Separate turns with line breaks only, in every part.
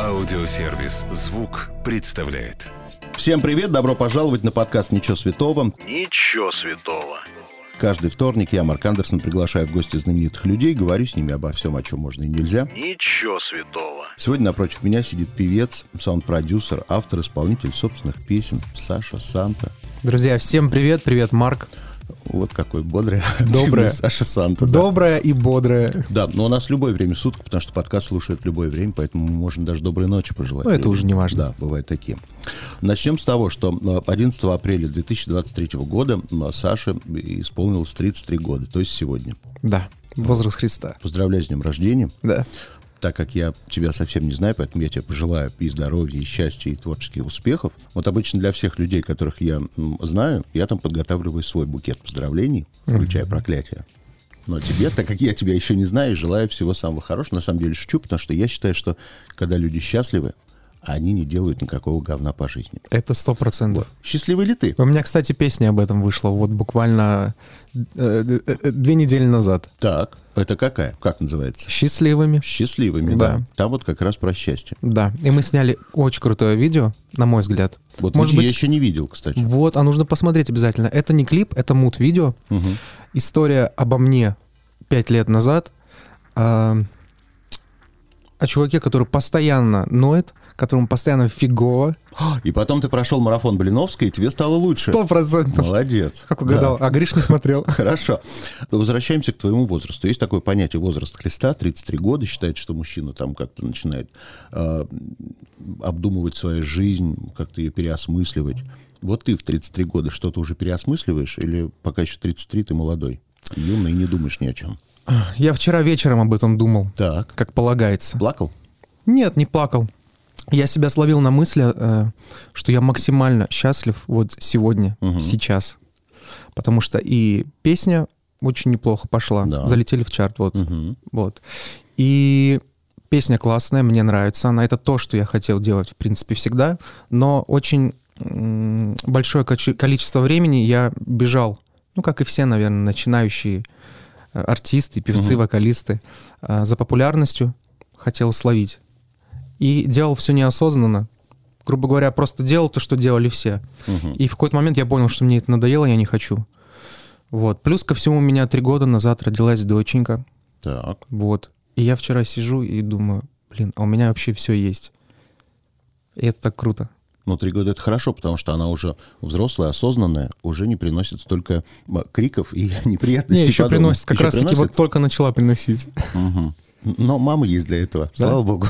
Аудиосервис «Звук» представляет.
Всем привет, добро пожаловать на подкаст «Ничего святого».
Ничего святого.
Каждый вторник я, Марк Андерсон, приглашаю в гости знаменитых людей, говорю с ними обо всем, о чем можно и нельзя.
Ничего святого.
Сегодня напротив меня сидит певец, саунд-продюсер, автор, исполнитель собственных песен Саша Санта.
Друзья, всем привет, привет, Марк.
Вот какой бодрый.
Доброе.
Саша Санта. да.
Доброе и бодрое.
Да, но у нас любое время суток, потому что подкаст слушают любое время, поэтому можно даже доброй ночи пожелать.
Ну, это уже не важно.
Да, бывают такие. Начнем с того, что э, 11 апреля 2023 года э, Саше исполнилось 33 года, то есть сегодня.
Да, возраст Христа.
Поздравляю с днем рождения.
Да.
Так как я тебя совсем не знаю, поэтому я тебе пожелаю и здоровья, и счастья, и творческих успехов. Вот обычно для всех людей, которых я знаю, я там подготавливаю свой букет поздравлений, включая проклятие. Но тебе, так как я тебя еще не знаю, желаю всего самого хорошего. На самом деле шучу, потому что я считаю, что когда люди счастливы, они не делают никакого говна по жизни.
Это сто процентов.
Счастливый ли ты?
У меня, кстати, песня об этом вышла вот буквально э, э, э, две недели назад.
Так, это какая? Как называется?
Счастливыми.
Счастливыми, да.
Да.
Там вот как раз про счастье.
Да. И мы сняли очень крутое видео, на мой взгляд.
Вот
Может быть,
я еще не видел, кстати.
вот, а нужно посмотреть обязательно. Это не клип, это мут-видео.
Мгм.
История обо мне пять лет назад. а, о чуваке, который постоянно ноет, которому постоянно фигово.
И потом ты прошел марафон Блиновской, и тебе стало лучше.
Сто процентов.
Молодец.
Как угадал?
Да.
А Гриш не смотрел.
Хорошо. Возвращаемся к твоему возрасту. Есть такое понятие возраст Христа, 33 года. Считается, что мужчина там как-то начинает э, обдумывать свою жизнь, как-то ее переосмысливать. Вот ты в 33 года что-то уже переосмысливаешь или пока еще 33 ты молодой, юный и не думаешь ни о чем?
Я вчера вечером об этом думал,
Так.
как полагается.
Плакал?
Нет, не плакал. Я себя словил на мысли, э, что я максимально счастлив вот сегодня,
Мгм.
сейчас. Потому что и песня очень неплохо пошла.
Да.
Залетели в чарт. Вот.
Мгм.
вот. И песня классная, мне нравится она. Это то, что я хотел делать, в принципе, всегда. Но очень большое количество времени я бежал, ну, как и все, наверное, начинающие э, артисты, певцы,
Мгм.
вокалисты, э, за популярностью хотел словить. И делал все неосознанно. Грубо говоря, просто делал то, что делали все.
Мгм.
И в какой-то момент я понял, что мне это надоело, я не хочу. Вот. Плюс ко всему, у меня три года назад родилась доченька.
Так.
Вот. И я вчера сижу и думаю, блин, а у меня вообще все есть. И это так круто.
Ну, три года это хорошо, потому что она уже взрослая, осознанная, уже не приносит столько м, криков и неприятностей.
Не, еще
подобных.
приносит, как
Еще
раз таки
приносит?
вот только начала приносить.
Мгм. Но мама есть для этого,
Да?
слава богу.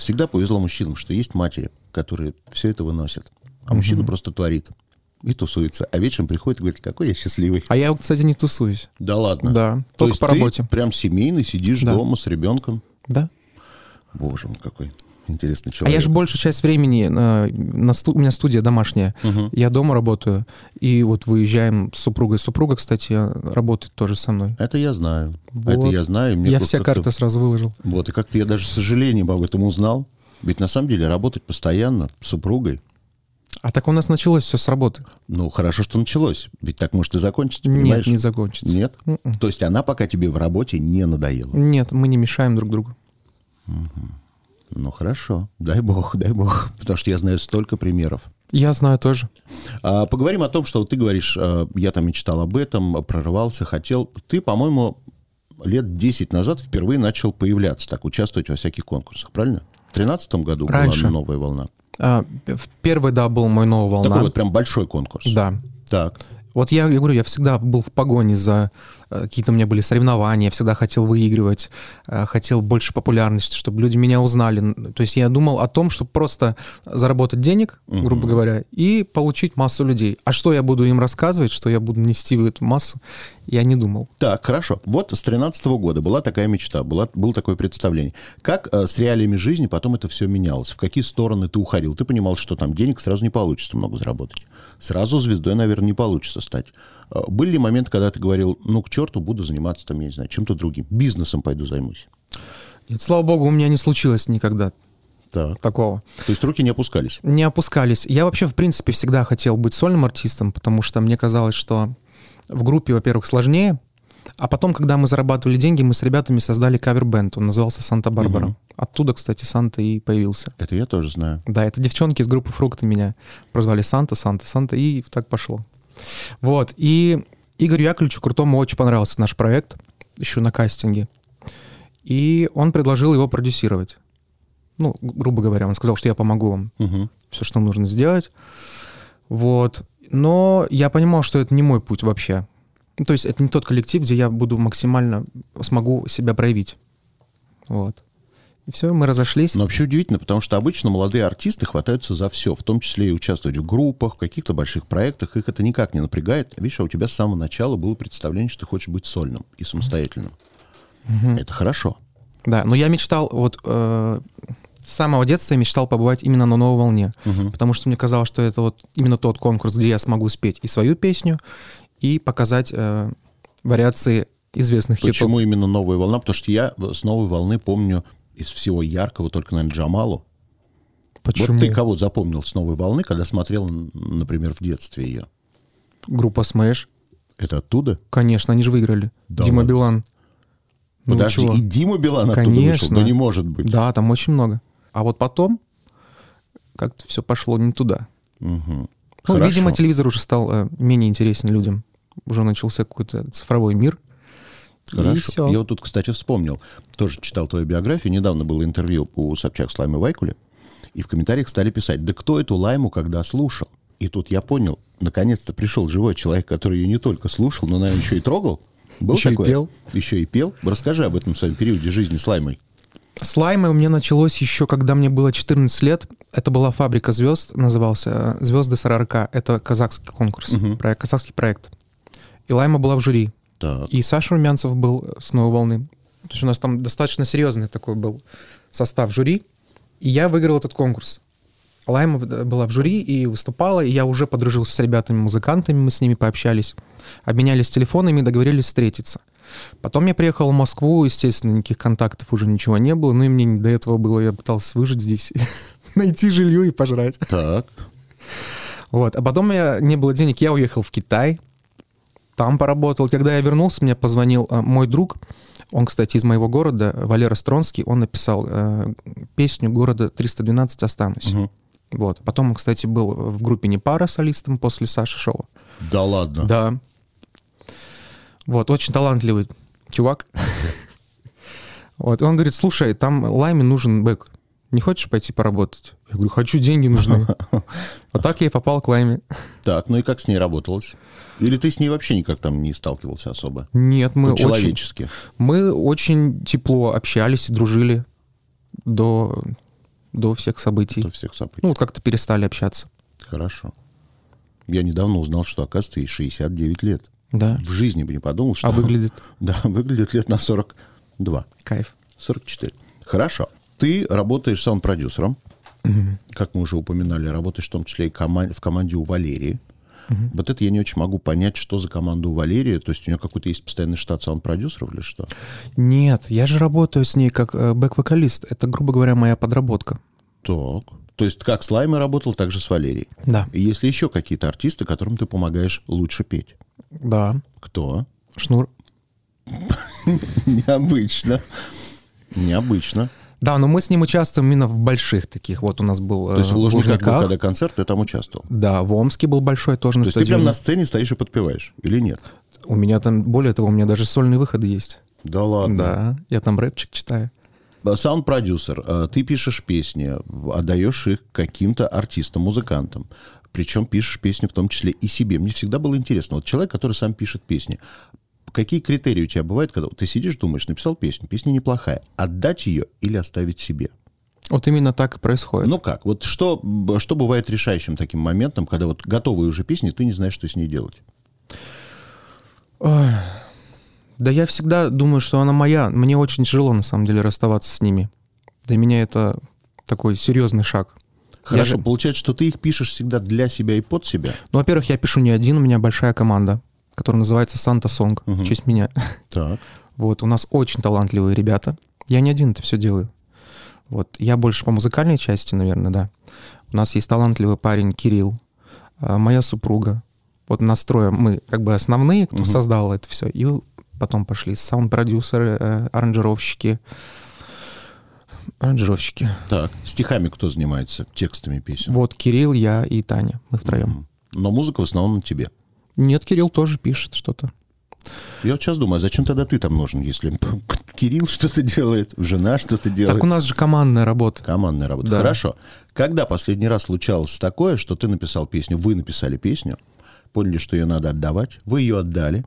Всегда повезло мужчинам, что есть матери, которые все это выносят. А мужчина просто творит и тусуется. А вечером приходит и говорит, какой я счастливый.
А я, кстати, не тусуюсь.
Да ладно.
Да,
То
только
есть
по работе.
прям семейный, сидишь
Да.
дома с ребенком.
Да.
Боже мой, какой интересный
А
человек.
я же большую часть времени, э, на сту- у меня студия домашняя,
Мгм.
я дома работаю, и вот выезжаем с супругой. Супруга, кстати, работает тоже со мной.
Это я знаю.
Вот.
Это я знаю. мне
я все
как-то-
карты сразу выложил.
Вот, и как-то я даже с сожалением об этом узнал. Ведь на самом деле работать постоянно с супругой,
А так у нас началось все с работы.
ну, хорошо, что началось. Ведь так может и закончиться,
Нет,
понимаешь?
не закончится.
Нет?
М-м.
То есть она пока тебе в работе не надоела.
Нет, мы не мешаем друг другу.
Ну, хорошо. Дай бог, дай бог. Потому что я знаю столько примеров.
Я знаю тоже.
А, поговорим о том, что ты говоришь, а, я там мечтал об этом, прорывался, хотел. Ты, по-моему, лет 10 назад впервые начал появляться, так, участвовать во всяких конкурсах, правильно? В 2013 году
Раньше.
была новая волна.
А, в первый, да, был мой новый волна.
Такой вот прям большой конкурс.
Да.
Так.
Вот я, я говорю, я всегда был в погоне за какие-то у меня были соревнования, я всегда хотел выигрывать, э, хотел больше популярности, чтобы люди меня узнали. То есть я думал о том, чтобы просто заработать денег, грубо говоря, и получить массу людей. А что я буду им рассказывать, что я буду нести в эту массу, я не думал.
Так, хорошо. Вот с 13 года была такая мечта, была, было такое представление. Как э, с реалиями жизни потом это все менялось? В какие стороны ты уходил? Ты понимал, что там денег сразу не получится много заработать. Сразу звездой, наверное, не получится стать. Э, Были ли моменты, когда ты говорил, ну, к черту, буду заниматься там, я не знаю, чем-то другим, бизнесом пойду займусь?
Нет, слава богу, у меня не случилось никогда
Так.
такого.
То есть руки не опускались?
Не опускались. Я вообще, в принципе, всегда хотел быть сольным артистом, потому что мне казалось, что в группе, во-первых, сложнее, А потом, когда мы зарабатывали деньги, мы с ребятами создали кавер-бенд. Он назывался «Санта-Барбара».
Мгм.
Оттуда, кстати, Санта и появился.
Это я тоже знаю.
Да, это девчонки из группы «Фрукты» меня прозвали Санта, Санта, Санта, и так пошло. Вот, и Игорю Яковлевичу Крутому очень понравился наш проект, еще на кастинге. И он предложил его продюсировать. Ну, грубо говоря, он сказал, что я помогу вам
Мгм.
все, что нужно сделать. Вот. Но я понимал, что это не мой путь вообще. То есть это не тот коллектив, где я буду максимально смогу себя проявить. Вот. И все, мы разошлись.
Но вообще удивительно, потому что обычно молодые артисты хватаются за все, в том числе и участвовать в группах, в каких-то больших проектах. Их это никак не напрягает. Видишь, а у тебя с самого начала было представление, что ты хочешь быть сольным и самостоятельным. Это хорошо.
Да, но я мечтал, вот э, с самого детства я мечтал побывать именно на новой волне, потому что мне казалось, что это вот именно тот конкурс, где я смогу спеть и свою песню, и показать э, вариации известных хитов.
Почему именно новая волна? Потому что я с новой волны помню из всего яркого только, наверное, Джамалу.
Почему?
Вот ты кого запомнил с новой волны, когда смотрел, например, в детстве ее?
Группа Smash.
Это оттуда?
Конечно, они же выиграли.
Да
Дима
ладно.
Билан. Ну,
Подожди,
чего?
и Дима Билан оттуда
Конечно.
вышел? Да не может быть.
Да, там очень много. А вот потом как-то все пошло не туда.
Мгм.
Ну,
Хорошо.
видимо, телевизор уже стал э, менее интересен людям. Уже начался какой-то цифровой мир. И
Хорошо. Я вот тут, кстати, вспомнил. Тоже читал твою биографию. Недавно было интервью у Собчак с Лаймой Вайкуле. И в комментариях стали писать, да кто эту Лайму когда слушал? И тут я понял, наконец-то пришел живой человек, который ее не только слушал, но, наверное, еще и трогал. Был
Еще и
такое?
пел.
Еще и пел. Расскажи об этом своем периоде жизни с Лаймой.
Слаймы у меня началось еще, когда мне было 14 лет. Это была «Фабрика звезд», назывался «Звезды СРРК». Это казахский конкурс, проект, казахский проект. И Лайма была в жюри.
Так.
И Саша Румянцев был с «Новой волны». То есть у нас там достаточно серьезный такой был состав жюри. И я выиграл этот конкурс. Лайма была в жюри и выступала, и я уже подружился с ребятами-музыкантами, мы с ними пообщались, обменялись телефонами договорились встретиться. Потом я приехал в Москву, естественно, никаких контактов уже ничего не было, ну и мне не до этого было, я пытался выжить здесь, найти жилье и пожрать.
Так.
Вот. А потом меня не было денег, я уехал в Китай, там поработал. Когда я вернулся, мне позвонил э, мой друг, он, кстати, из моего города, Валера Стронский, он написал э, песню города 312 «Останусь».
Мгм.
Вот. Потом он, кстати, был в группе Непара солистом после Саши Шоу.
Да ладно.
Да. Вот, очень талантливый чувак. Вот, и он говорит, слушай, там Лайме нужен бэк. Не хочешь пойти поработать? Я говорю, хочу, деньги нужны. Вот так я и попал к Лайме.
Так, ну и как с ней работалось? Или ты с ней вообще никак там не сталкивался особо?
Нет, мы очень,
По-человечески.
мы очень тепло общались и дружили до, до всех событий.
До всех событий.
Ну, вот как-то перестали общаться.
Хорошо. Я недавно узнал, что, оказывается, ей 69 лет.
Да.
В жизни бы не подумал, что...
А выглядит
Да, выглядит лет на 42.
кайф.
44. Хорошо. Ты работаешь саунд-продюсером. Как мы уже упоминали, работаешь в том числе и в команде у Валерии. Вот это я не очень могу понять, что за команда у Валерии. То есть у нее какой-то есть постоянный штат саунд-продюсеров или что?
Нет, я же работаю с ней как э, бэк-вокалист. Это, грубо говоря, моя подработка.
Так. То есть как с Лаймой работал, так же с Валерией.
Да.
И есть ли еще какие-то артисты, которым ты помогаешь лучше петь?
Да.
Кто?
Шнур.
Необычно. Необычно.
Да, но мы с ним участвуем именно в больших таких. Вот у нас был
То есть
э,
в Лужниках, был, когда концерт, ты там участвовал?
Да, в Омске был большой тоже на
То есть ты
стадионе.
прям на сцене стоишь и подпеваешь? Или нет?
У меня там, более того, у меня даже сольные выходы есть.
Да ладно.
Да, я там рэпчик читаю.
А, Саунд-продюсер, а, ты пишешь песни, отдаешь их каким-то артистам, музыкантам. Причем пишешь песни в том числе и себе. Мне всегда было интересно. Вот человек, который сам пишет песни, какие критерии у тебя бывают, когда ты сидишь, думаешь, написал песню, песня неплохая, отдать ее или оставить себе?
Вот именно так и происходит.
Ну как, вот что, что бывает решающим таким моментом, когда вот готовые уже песни, ты не знаешь, что с ней делать?
Да я всегда думаю, что она моя. Мне очень тяжело, на самом деле, расставаться с ними. Для меня это такой серьезный шаг.
Хорошо,
Я
получается, что ты их пишешь всегда для себя и под себя?
Ну, во-первых, я пишу не один, у меня большая команда, которая называется Санта Сонг, в честь меня.
Так.
Вот, у нас очень талантливые ребята. Я не один это все делаю. Вот, я больше по музыкальной части, наверное, да. У нас есть талантливый парень Кирилл, а, моя супруга. Вот настроем мы как бы основные, кто создал это все. И потом пошли саунд-продюсеры, э, аранжировщики. Аранжировщики.
Так, стихами кто занимается? Текстами песен?
Вот Кирилл, я и Таня. Мы втроем.
Но музыка в основном на тебе.
Нет, Кирилл тоже пишет что-то.
Я вот сейчас думаю, а зачем тогда ты там нужен, если Кирилл что-то делает, жена что-то делает?
Так у нас же командная работа.
Командная работа.
Да.
Хорошо. Когда последний раз случалось такое, что ты написал песню, вы написали песню, поняли, что ее надо отдавать, вы ее отдали,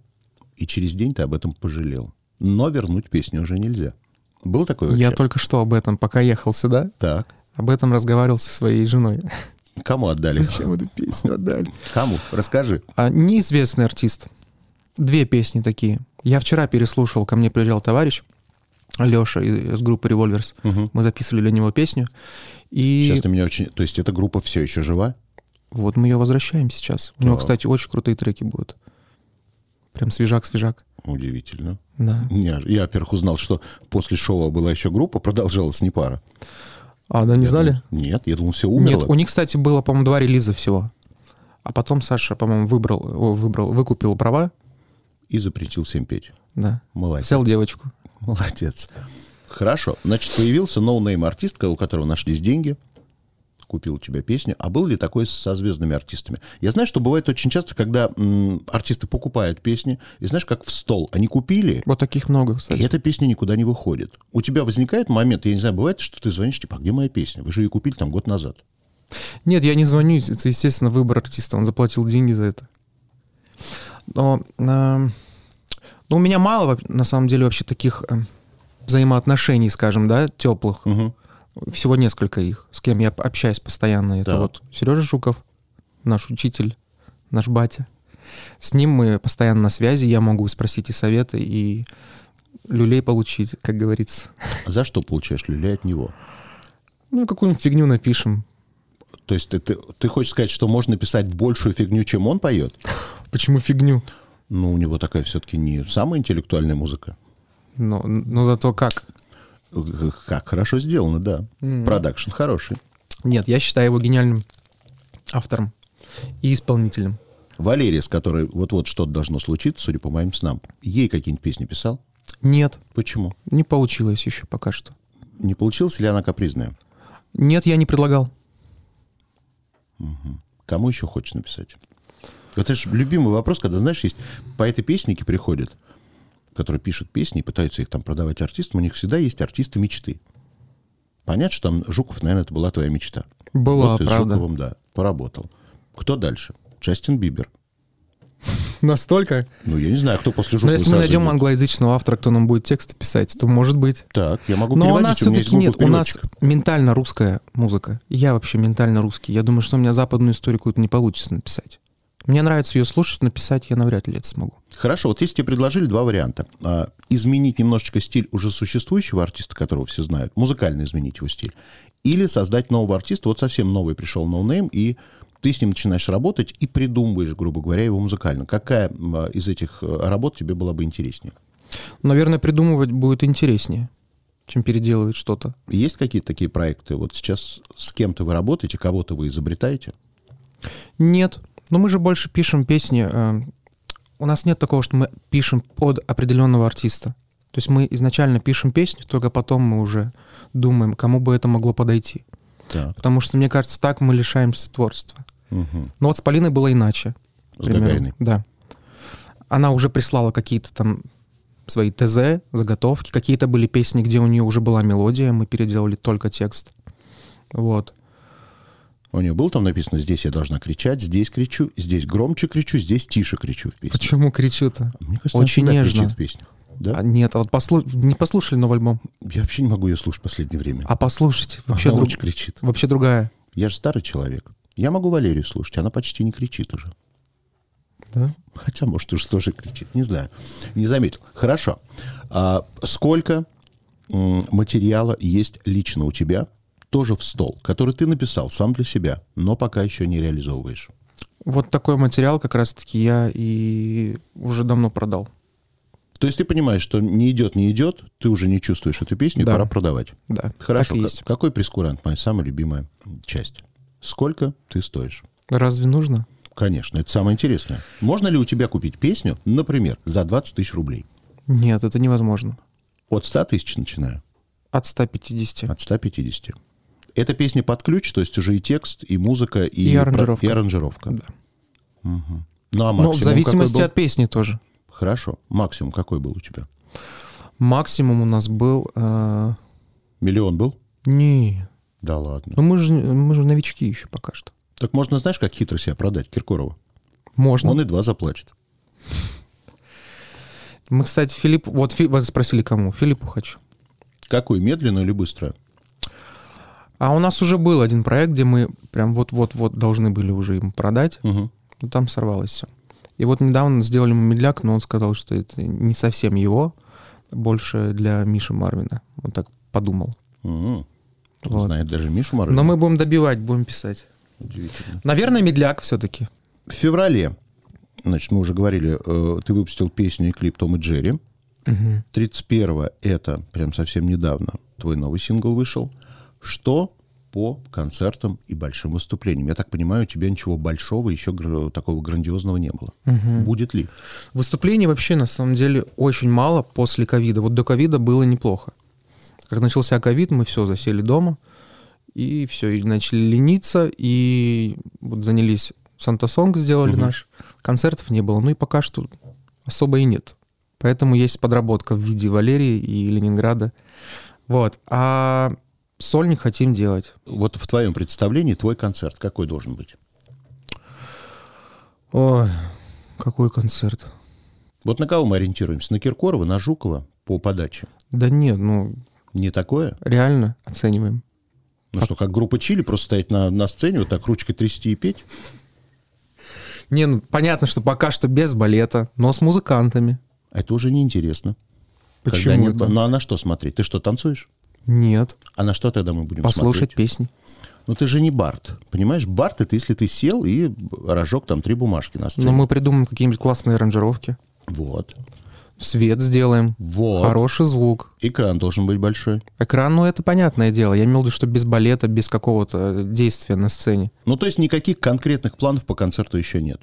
и через день ты об этом пожалел. Но вернуть песню уже нельзя. Был такой вообще?
Я только что об этом, пока ехал сюда,
Так.
об этом разговаривал со своей женой.
Кому отдали?
Зачем эту песню отдали?
Кому? Расскажи.
А, неизвестный артист. Две песни такие. Я вчера переслушал, ко мне приезжал товарищ Леша из группы Revolvers.
Мгм.
Мы записывали для него песню. И
Сейчас ты меня очень... То есть эта группа все еще жива?
вот мы ее возвращаем сейчас. У него, кстати, очень крутые треки будут. Прям свежак-свежак.
Удивительно.
Да.
Я, я, во-первых, узнал, что после шоу была еще группа, продолжалась не пара.
А, да, не
Я
знали?
думал, нет, я думал, все умерло.
Нет, у них, кстати, было, по-моему, два релиза всего. А потом Саша, по-моему, выбрал, выбрал, выкупил права,
И запретил всем петь.
да,
Молодец.
взял девочку.
Молодец. Хорошо. Значит, появился no-name артистка, у которого нашлись деньги, купил у тебя песню. А был ли такой со звездными артистами? Я знаю, что бывает очень часто, когда м, артисты покупают песни, и знаешь, как в стол. Они купили,
Вот таких много,
и
кстати.
эта песня никуда не выходит. У тебя возникает момент, я не знаю, бывает, что ты звонишь, типа, а где моя песня? Вы же ее купили там год назад.
Нет, я не звоню, это, естественно, выбор артиста, он заплатил деньги за это. Но, э, ну, у меня мало, на самом деле, вообще таких э, взаимоотношений, скажем, да, теплых.
Мгм.
Всего несколько их, с кем я общаюсь постоянно. Это
Так.
вот Сережа Жуков, наш учитель, наш батя. С ним мы постоянно на связи, я могу спросить и советы, и люлей получить, как говорится.
За что получаешь люлей от него?
Ну, какую-нибудь фигню напишем.
То есть ты, ты, ты хочешь сказать, что можно писать большую фигню, чем он поет?
Почему фигню?
Ну, у него такая все-таки не самая интеллектуальная музыка.
Но, но зато как?
Как хорошо сделано, да.
М.
Продакшн хороший.
Нет, я считаю его гениальным автором и исполнителем.
Валерия, с которой вот-вот что-то должно случиться, судя по моим снам, ей какие-нибудь песни писал?
Нет,
Почему?
не получилось еще пока что.
Не получилась ли она капризная?
Нет, я не предлагал.
Кому еще хочешь написать? Это же любимый вопрос, когда, знаешь, есть поэты-песники приходят, которые пишут песни и пытаются их там продавать артистам, у них всегда есть артисты мечты. Понятно, что там Жуков, наверное, это была твоя мечта.
Была,
вот ты с
правда.
Жуковым, да, поработал. Кто дальше? Джастин Бибер.
Настолько?
Ну, я не знаю, кто после
Но
Жукова
если мы найдем
идет.
англоязычного автора, кто нам будет тексты писать, то может быть.
Так, я могу
Но у нас все-таки нет, у нас ментально русская музыка. Я вообще ментально русский. Я думаю, что у меня западную историю какую-то не получится написать. Мне нравится ее слушать, написать я навряд ли это смогу.
Хорошо, вот если тебе предложили два варианта. А, изменить немножечко стиль уже существующего артиста, которого все знают, музыкально изменить его стиль, или создать нового артиста, вот совсем новый пришел no-name, и ты с ним начинаешь работать и придумываешь, грубо говоря, его музыкально. Какая а, из этих э, работ тебе была бы интереснее?
Наверное, придумывать будет интереснее, чем переделывать что-то.
Есть какие-то такие проекты? Вот сейчас с кем-то вы работаете, кого-то вы изобретаете?
Нет. Но мы же больше пишем песни. э, у нас нет такого, что мы пишем под определенного артиста. То есть мы изначально пишем песню, только потом мы уже думаем, кому бы это могло подойти.
Так.
Потому что, мне кажется, так мы лишаемся творчества.
Мгм.
Но вот с Полиной было иначе.
С. Гагариной.
Да. Она уже прислала какие-то там свои ТЗ, заготовки. Какие-то были песни, где у нее уже была мелодия, мы переделали только текст. Вот.
У нее было там написано, здесь я должна кричать, здесь кричу, здесь громче кричу, здесь тише кричу в песне.
Почему кричу-то?
Мне кажется,
Очень
она
нежно.
кричит в песнях. Да?
А, нет, а вот послу- не послушали новый альбом.
Я вообще не могу ее слушать в последнее время.
А послушайте, вообще,
она
друг-
очень кричит.
вообще другая.
Я же старый человек. Я могу Валерию слушать, она почти не кричит уже.
Да?
Хотя, может, уже тоже кричит, не знаю. Не заметил. Хорошо. А сколько материала есть лично у тебя, тоже в стол, который ты написал сам для себя, но пока еще не реализовываешь?
Вот такой материал как раз-таки я и уже давно продал.
То есть ты понимаешь, что не идет, не идет, ты уже не чувствуешь эту песню,
Да.
пора продавать.
Да,
Хорошо.
так есть.
Какой прескурант? Моя самая любимая часть. Сколько ты стоишь?
Разве нужно?
Конечно, это самое интересное. Можно ли у тебя купить песню, например, за 20 тысяч рублей?
Нет, это невозможно.
От 100 тысяч начинаю?
От 150.
От 150. Это песня под ключ, то есть уже и текст, и музыка, и,
И аранжировка.
и аранжировка.
Да.
Ну, а
Ну, в
максимум
зависимости
какой был?
от песни тоже.
Хорошо. Максимум какой был у тебя?
Максимум у нас был... э,
Миллион был?
не,
Да ладно.
ну мы же, мы же новички еще пока что.
Так можно, знаешь, как хитро себя продать Киркорову?
Можно.
Он и два заплатит.
Мы, кстати, Филипп... Вот Фи- вы спросили, кому? Филиппу хочу.
Какую, медленную или быструю?
А у нас уже был один проект, где мы прям вот-вот-вот должны были уже им продать,
Мгм.
но там сорвалось все. И вот недавно сделали ему медляк, но он сказал, что это не совсем его, больше для Миши Марвина. Он так подумал.
Он
Вот.
знает даже Мишу Морозова.
Но мы будем добивать, будем писать.
Удивительно.
Наверное, медляк все-таки.
В феврале, значит, мы уже говорили, э, ты выпустил песню и клип Том и Джерри. 31 это прям совсем недавно твой новый сингл вышел. Что по концертам и большим выступлениям? Я так понимаю, у тебя ничего большого, еще такого грандиозного не было. Будет ли?
Выступлений вообще на самом деле очень мало после ковида. Вот до ковида было неплохо. Как начался ковид, мы все засели дома, и все, и начали лениться, и вот занялись Санта-Сонг сделали
Мгм.
наш. Концертов не было, ну и пока что особо и нет. Поэтому есть подработка в виде Валерии и Ленинграда. Вот. А сольник хотим делать.
Вот в твоем представлении твой концерт какой должен быть?
Ой, какой концерт.
Вот на кого мы ориентируемся? На Киркорова, на Жукова по подаче?
Да нет, ну,
Не такое?
реально оцениваем.
Ну что, как группа Чили, просто стоять на, на сцене, вот так ручкой трясти и петь?
Не, ну понятно, что пока что без балета, но с музыкантами.
А это уже неинтересно.
Почему
нет-? Ну а на что смотреть? Ты что, танцуешь?
Нет.
А на что тогда мы будем
Послушать
смотреть?
песни.
Ну ты же не Барт. Понимаешь, Барт это если ты сел и разжег там три бумажки на сцене.
Но мы придумаем какие-нибудь классные аранжировки.
Вот.
Свет сделаем.
Вот.
Хороший звук.
Экран должен быть большой.
Экран, ну это понятное дело. Я имел в виду, что без балета, без какого-то э, действия на сцене.
Ну то есть никаких конкретных планов по концерту еще нет.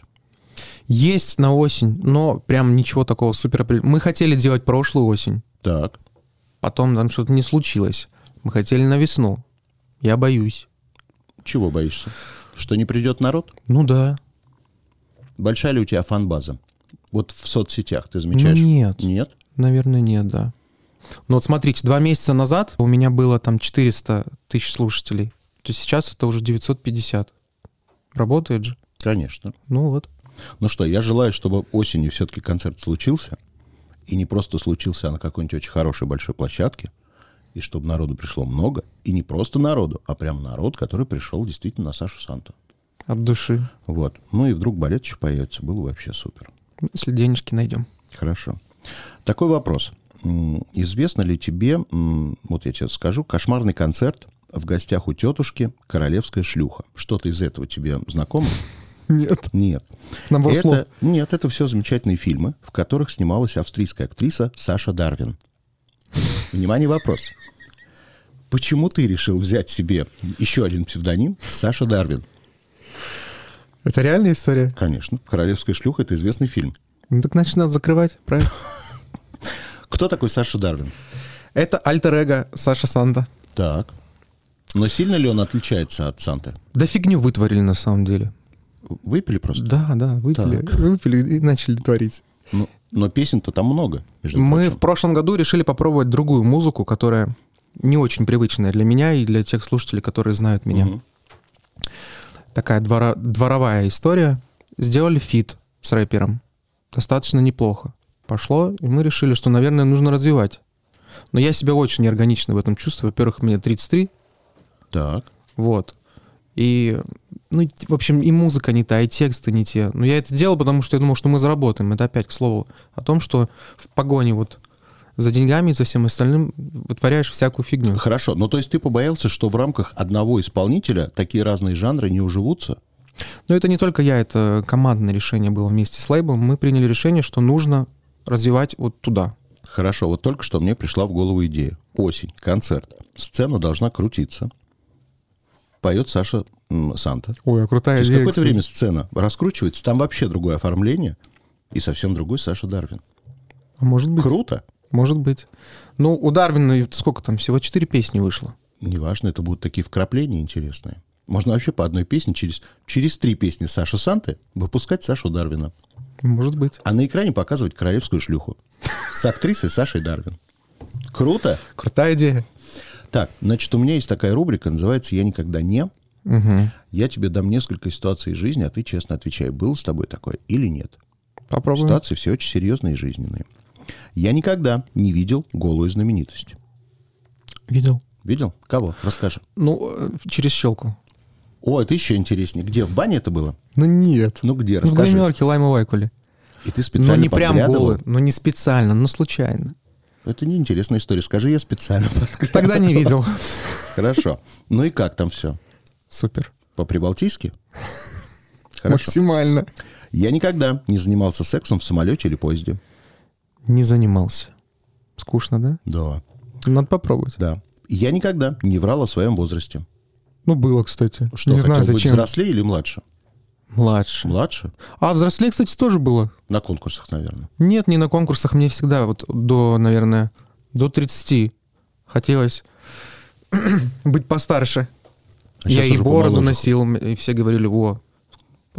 Есть на осень, но прям ничего такого супер... Мы хотели делать прошлую осень,
Так.
Потом там что-то не случилось. Мы хотели на весну. Я боюсь.
Чего боишься? Что не придет народ?
Ну да.
Большая ли у тебя фан-база? Вот в соцсетях ты замечаешь?
Ну, нет.
Нет?
Наверное, нет, да. Ну вот смотрите, два месяца назад у меня было там 400 тысяч слушателей. То есть сейчас это уже 950. Работает же.
Конечно.
Ну вот.
Ну что, я желаю, чтобы осенью все-таки концерт случился. И не просто случился, а на какой-нибудь очень хорошей большой площадке. И чтобы народу пришло много. И не просто народу, а прям народ, который пришел действительно на Сашу Санту.
От души.
Вот. Ну и вдруг балет еще появится. Было вообще супер.
Если денежки найдем.
Хорошо. Такой вопрос. Известно ли тебе, вот я тебе скажу, кошмарный концерт в гостях у тетушки «Королевская шлюха». Что-то из этого тебе знакомо?
Нет.
Нет.
Набор
это,
слов.
Нет, это все замечательные фильмы, в которых снималась австрийская актриса Саша Дарвин. Внимание, вопрос. Почему ты решил взять себе еще один псевдоним Саша Дарвин?
Это реальная история?
Конечно, «Королевская шлюха» — это известный фильм.
Ну так значит надо закрывать, правильно?
Кто такой Саша Дарвин?
Это альтер-эго Саша Санта.
Так. Но сильно ли он отличается от Санты?
Да фигню вытворили на самом деле.
Выпили просто?
Да, да, выпили, выпили и начали творить.
Ну, но песен-то там много, между
Мы
прочим.
в прошлом году решили попробовать другую музыку, которая не очень привычная для меня и для тех слушателей, которые знают меня.
Мгм.
Такая двора- дворовая история. Сделали фит с рэпером. Достаточно неплохо. Пошло, и мы решили, что, наверное, нужно развивать. Но я себя очень неорганично в этом чувствую. Во-первых, мне 33,
Так.
вот. И, ну, в общем, и музыка не та, и тексты не те. Но я это делал, потому что я думал, что мы заработаем. Это опять, к слову, о том, что в погоне вот за деньгами и за всем остальным вытворяешь всякую фигню.
Хорошо. Ну, то есть ты побоялся, что в рамках одного исполнителя такие разные жанры не уживутся?
Но это не только я, это командное решение было вместе с лейблом. Мы приняли решение, что нужно развивать вот туда.
Хорошо. Вот только что мне пришла в голову идея. Осень, концерт. Сцена должна крутиться. Поет Саша Санта.
Ой, а крутая
Через
идея,
какое-то время сцена раскручивается, там вообще другое оформление и совсем другой Саша Дарвин.
А может быть.
Круто.
Может быть. Ну, у Дарвина сколько там? Всего четыре песни вышло.
Неважно, это будут такие вкрапления интересные. Можно вообще по одной песне через, через три песни Саши Санты выпускать Сашу Дарвина.
Может быть.
А на экране показывать королевскую шлюху. С актрисой Сашей Дарвин. Круто.
Крутая идея.
Так, значит, у меня есть такая рубрика, называется «Я никогда не».
Угу.
Я тебе дам несколько ситуаций из жизни, а ты честно отвечай, было с тобой такое или нет.
Попробуем.
Ситуации все очень серьезные и жизненные. Я никогда не видел голую знаменитость.
Видел.
Видел? Кого? Расскажи.
Ну, э, через щелку.
О, это еще интереснее. Где? В бане это было?
Ну нет.
Ну где?
Ну, в
Расскажи.
гримерке Лайма Вайкули.
И ты
Ну
специально
не прям голый, ну не специально, но случайно.
Это неинтересная история. Скажи, я специально подглядывал.
Тогда не видел.
Хорошо. Ну и как там все?
Супер.
По-прибалтийски? Хорошо.
Максимально.
Я никогда не занимался сексом в самолете или поезде.
Не занимался. Скучно, да?
Да.
Надо попробовать.
Да. Я никогда не врал о своем возрасте.
Ну, было, кстати.
Что,
не
хотел
знаю,
быть
зачем.
взрослее или младше?
Младше.
Младше?
А взрослее, кстати, тоже было.
На конкурсах, наверное.
Нет, не на конкурсах. Мне всегда вот до, наверное, до 30 хотелось быть постарше.
А
Я и бороду
помоложе.
носил, и все говорили, о,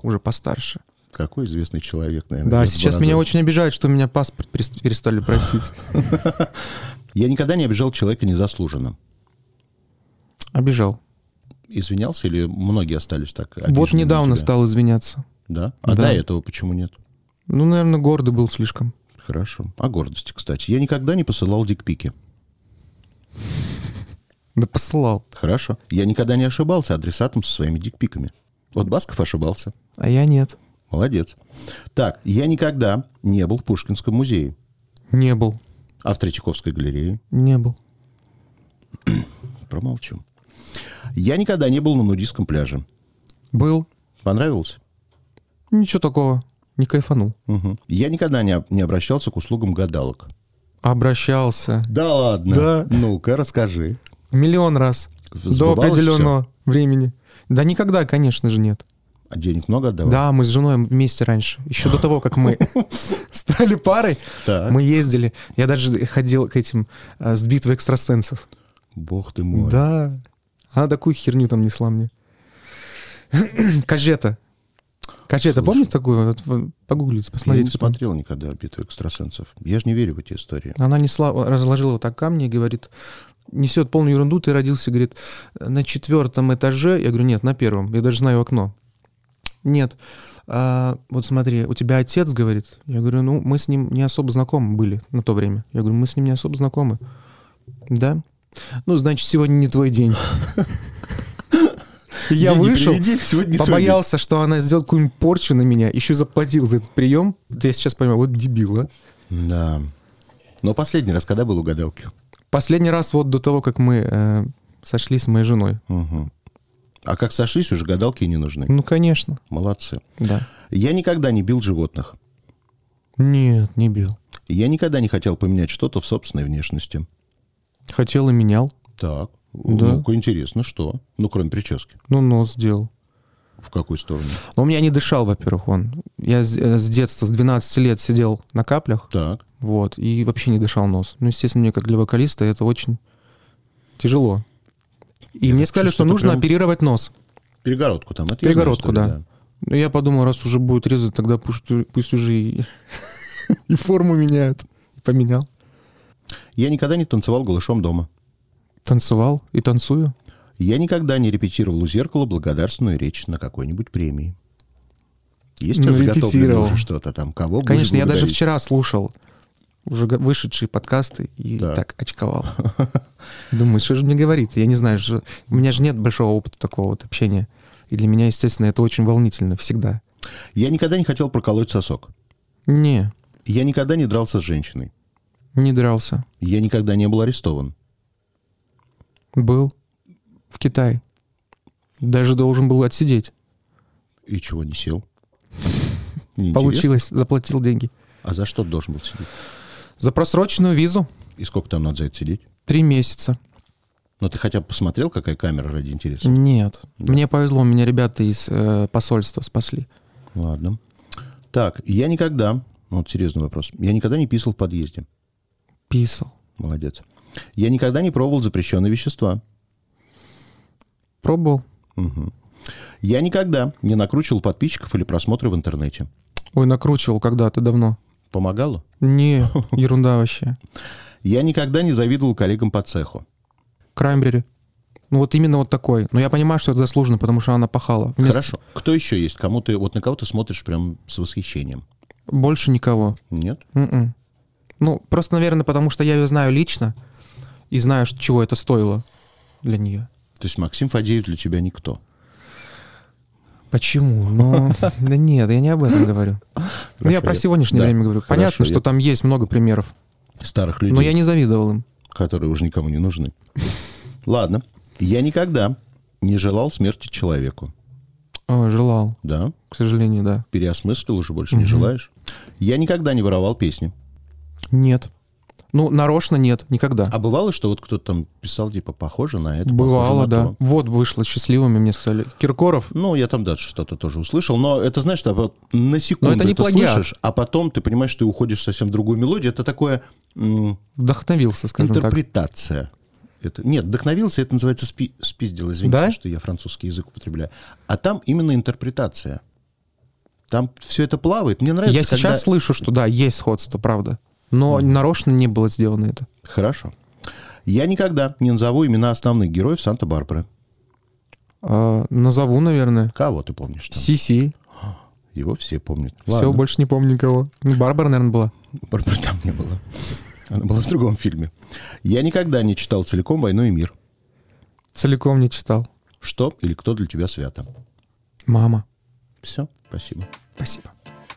уже постарше.
Какой известный человек, наверное.
Да, сейчас
бородой.
меня очень обижает, что меня паспорт перес- перестали просить.
Я никогда не обижал человека незаслуженно.
Обижал.
Извинялся или многие остались так
Вот недавно стал извиняться.
Да? А
Да.
до этого почему нет?
Ну, наверное, гордый был слишком.
Хорошо. О гордости, кстати. Я никогда не посылал дикпики.
Да посылал.
Хорошо. Я никогда не ошибался адресатом со своими дикпиками. Вот Басков ошибался.
А я нет.
Молодец. Так, я никогда не был в Пушкинском музее.
Не был.
А в Третьяковской галерее?
Не был.
Промолчу. Я никогда не был на нудистском пляже.
Был.
Понравился?
Ничего такого. Не кайфанул.
Мгм. Я никогда не, не обращался к услугам гадалок.
Обращался.
Да ладно?
Да.
Ну-ка, расскажи.
Миллион раз. До определенного времени. Да никогда, конечно же, нет.
А денег много отдавал?
Да, мы с женой вместе раньше. Еще до того, как мы стали парой,
Так.
мы ездили. Я даже ходил к этим э, с битвы экстрасенсов.
Бог ты мой.
Да. Она такую херню там несла мне. Кажета,
Слушай.
помните такую? Погуглите,
Я
посмотрите.
не
потом.
смотрел никогда «Битву экстрасенсов». Я же не верю в эти истории.
Она несла, разложила вот так камни и говорит, несет полную ерунду, ты родился, говорит, на четвертом этаже. Я говорю, нет, на первом. Я даже знаю окно. Нет. А, вот смотри, у тебя отец, говорит. Я говорю, ну, мы с ним не особо знакомы были на то время. Я говорю, мы с ним не особо знакомы. Да? Ну, значит, сегодня не твой день. Я
Деньги
вышел,
приведи, сегодня
побоялся, что она сделает какую-нибудь порчу на меня, еще заплатил за этот прием. Вот Я сейчас понимаю, вот дебил, а.
день. Да. Но последний раз, когда был у гадалки?
Последний раз вот до того, как мы э, сошлись с моей женой.
А как сошлись, уже гадалки не нужны.
Ну, конечно,
Молодцы.
да.
Я никогда не бил животных.
Нет, не бил.
Я никогда не хотел поменять что-то в собственной внешности.
Хотел и менял.
Так.
Да.
Ну-ка, интересно, что? Ну, кроме прически.
Ну, нос сделал.
В какую сторону?
Но у меня не дышал, во-первых, он. Я с, э, с детства, с 12 лет сидел на каплях,
Так.
вот, и вообще не дышал нос. Ну, естественно, мне как для вокалиста это очень тяжело. И
Я
мне сказали, что
это
нужно
прям-
оперировать нос.
Перегородку там. Это я
Перегородку,
знаю
да.
историю,
Ну, я подумал, раз уже будет резать, тогда пусть, пусть уже и, и форму меняют. Поменял.
Я никогда не танцевал голышом дома.
Танцевал и танцую.
Я никогда не репетировал у зеркала благодарственную речь на какой-нибудь премии. Есть у тебя
Ну,
заготовлено уже что-то там? Кого
Конечно, я даже вчера слушал уже вышедшие подкасты и
Так.
так, очковал. Думаю, что же мне говорить? Я не знаю, что... у меня же нет большого опыта такого вот общения. И для меня, естественно, это очень волнительно всегда.
Я никогда не хотел проколоть сосок.
Не,
Я никогда не дрался с женщиной.
Не дрался.
Я никогда не был арестован.
Был в Китае. Даже должен был отсидеть.
И чего не сел?
Получилось, заплатил деньги.
А за что должен был сидеть?
За просроченную визу
И сколько там надо за это сидеть?
три месяца.
Ну, ты хотя бы посмотрел, какая камера ради интереса?
Нет. Мне повезло, меня ребята из э, посольства спасли.
Ладно. Так, я никогда Вот серьезный вопрос. Я никогда не писал в подъезде.
Писал.
Молодец. Я никогда не пробовал запрещенные вещества.
Пробовал.
Мгм. Я никогда не накручивал подписчиков или просмотры в интернете.
Ой, накручивал когда-то давно.
Помогало?
Не, ерунда вообще.
Я никогда не завидовал коллегам по цеху.
Краймбрери. Ну вот именно вот такой. Но я понимаю, что это заслуженно, потому что она пахала. Вместо-
Хорошо. Кто еще есть? Кому ты, вот на кого ты смотришь прям с восхищением?
Больше никого.
Нет?
М-м. Ну, просто, наверное, потому что я ее знаю лично и знаю, чего это стоило для нее.
То есть Максим Фадеев для тебя никто?
Почему? Ну, да нет, я не об этом говорю. Ну, я про сегодняшнее время говорю. Понятно, что там есть много примеров,
Старых людей,
но я не завидовал им.
которые уже никому не нужны. Ладно. Я никогда не желал смерти человеку.
О, желал,
Да?
к сожалению, да.
Переосмыслил, уже больше не желаешь? Я никогда не воровал песни.
Нет. Ну, нарочно нет, никогда.
А бывало, что вот кто-то там писал, типа, похоже на это,
Бывало,
на
да.
то?
Вот вышло счастливыми, мне сказали. Киркоров,
Ну, я там, да, что-то тоже услышал, но это, знаешь, что на секунду
это не плагиат.
слышишь, а потом ты понимаешь, что ты уходишь совсем в другую мелодию. Это такое
вдохновился, скажем так.
интерпретация. Это, нет, вдохновился, это называется спи, спиздил, извините,
Да?
что я французский язык употребляю. А там именно интерпретация. Там все это плавает. Мне нравится,
Я сейчас
когда-
слышу, что да, есть сходство, правда. Но нарочно не было сделано это.
Хорошо. Я никогда не назову имена основных героев Санта-Барбары.
А, назову, наверное.
Кого ты помнишь там?
Си-Си.
Его все помнят.
Все,
Ладно.
больше не помню никого. Барбара, наверное, была.
Барбары там не было. Она была в другом фильме. Я никогда не читал целиком «Войну и мир».
Целиком не читал.
Что или кто для тебя свято?
Мама.
Все, спасибо.
Спасибо.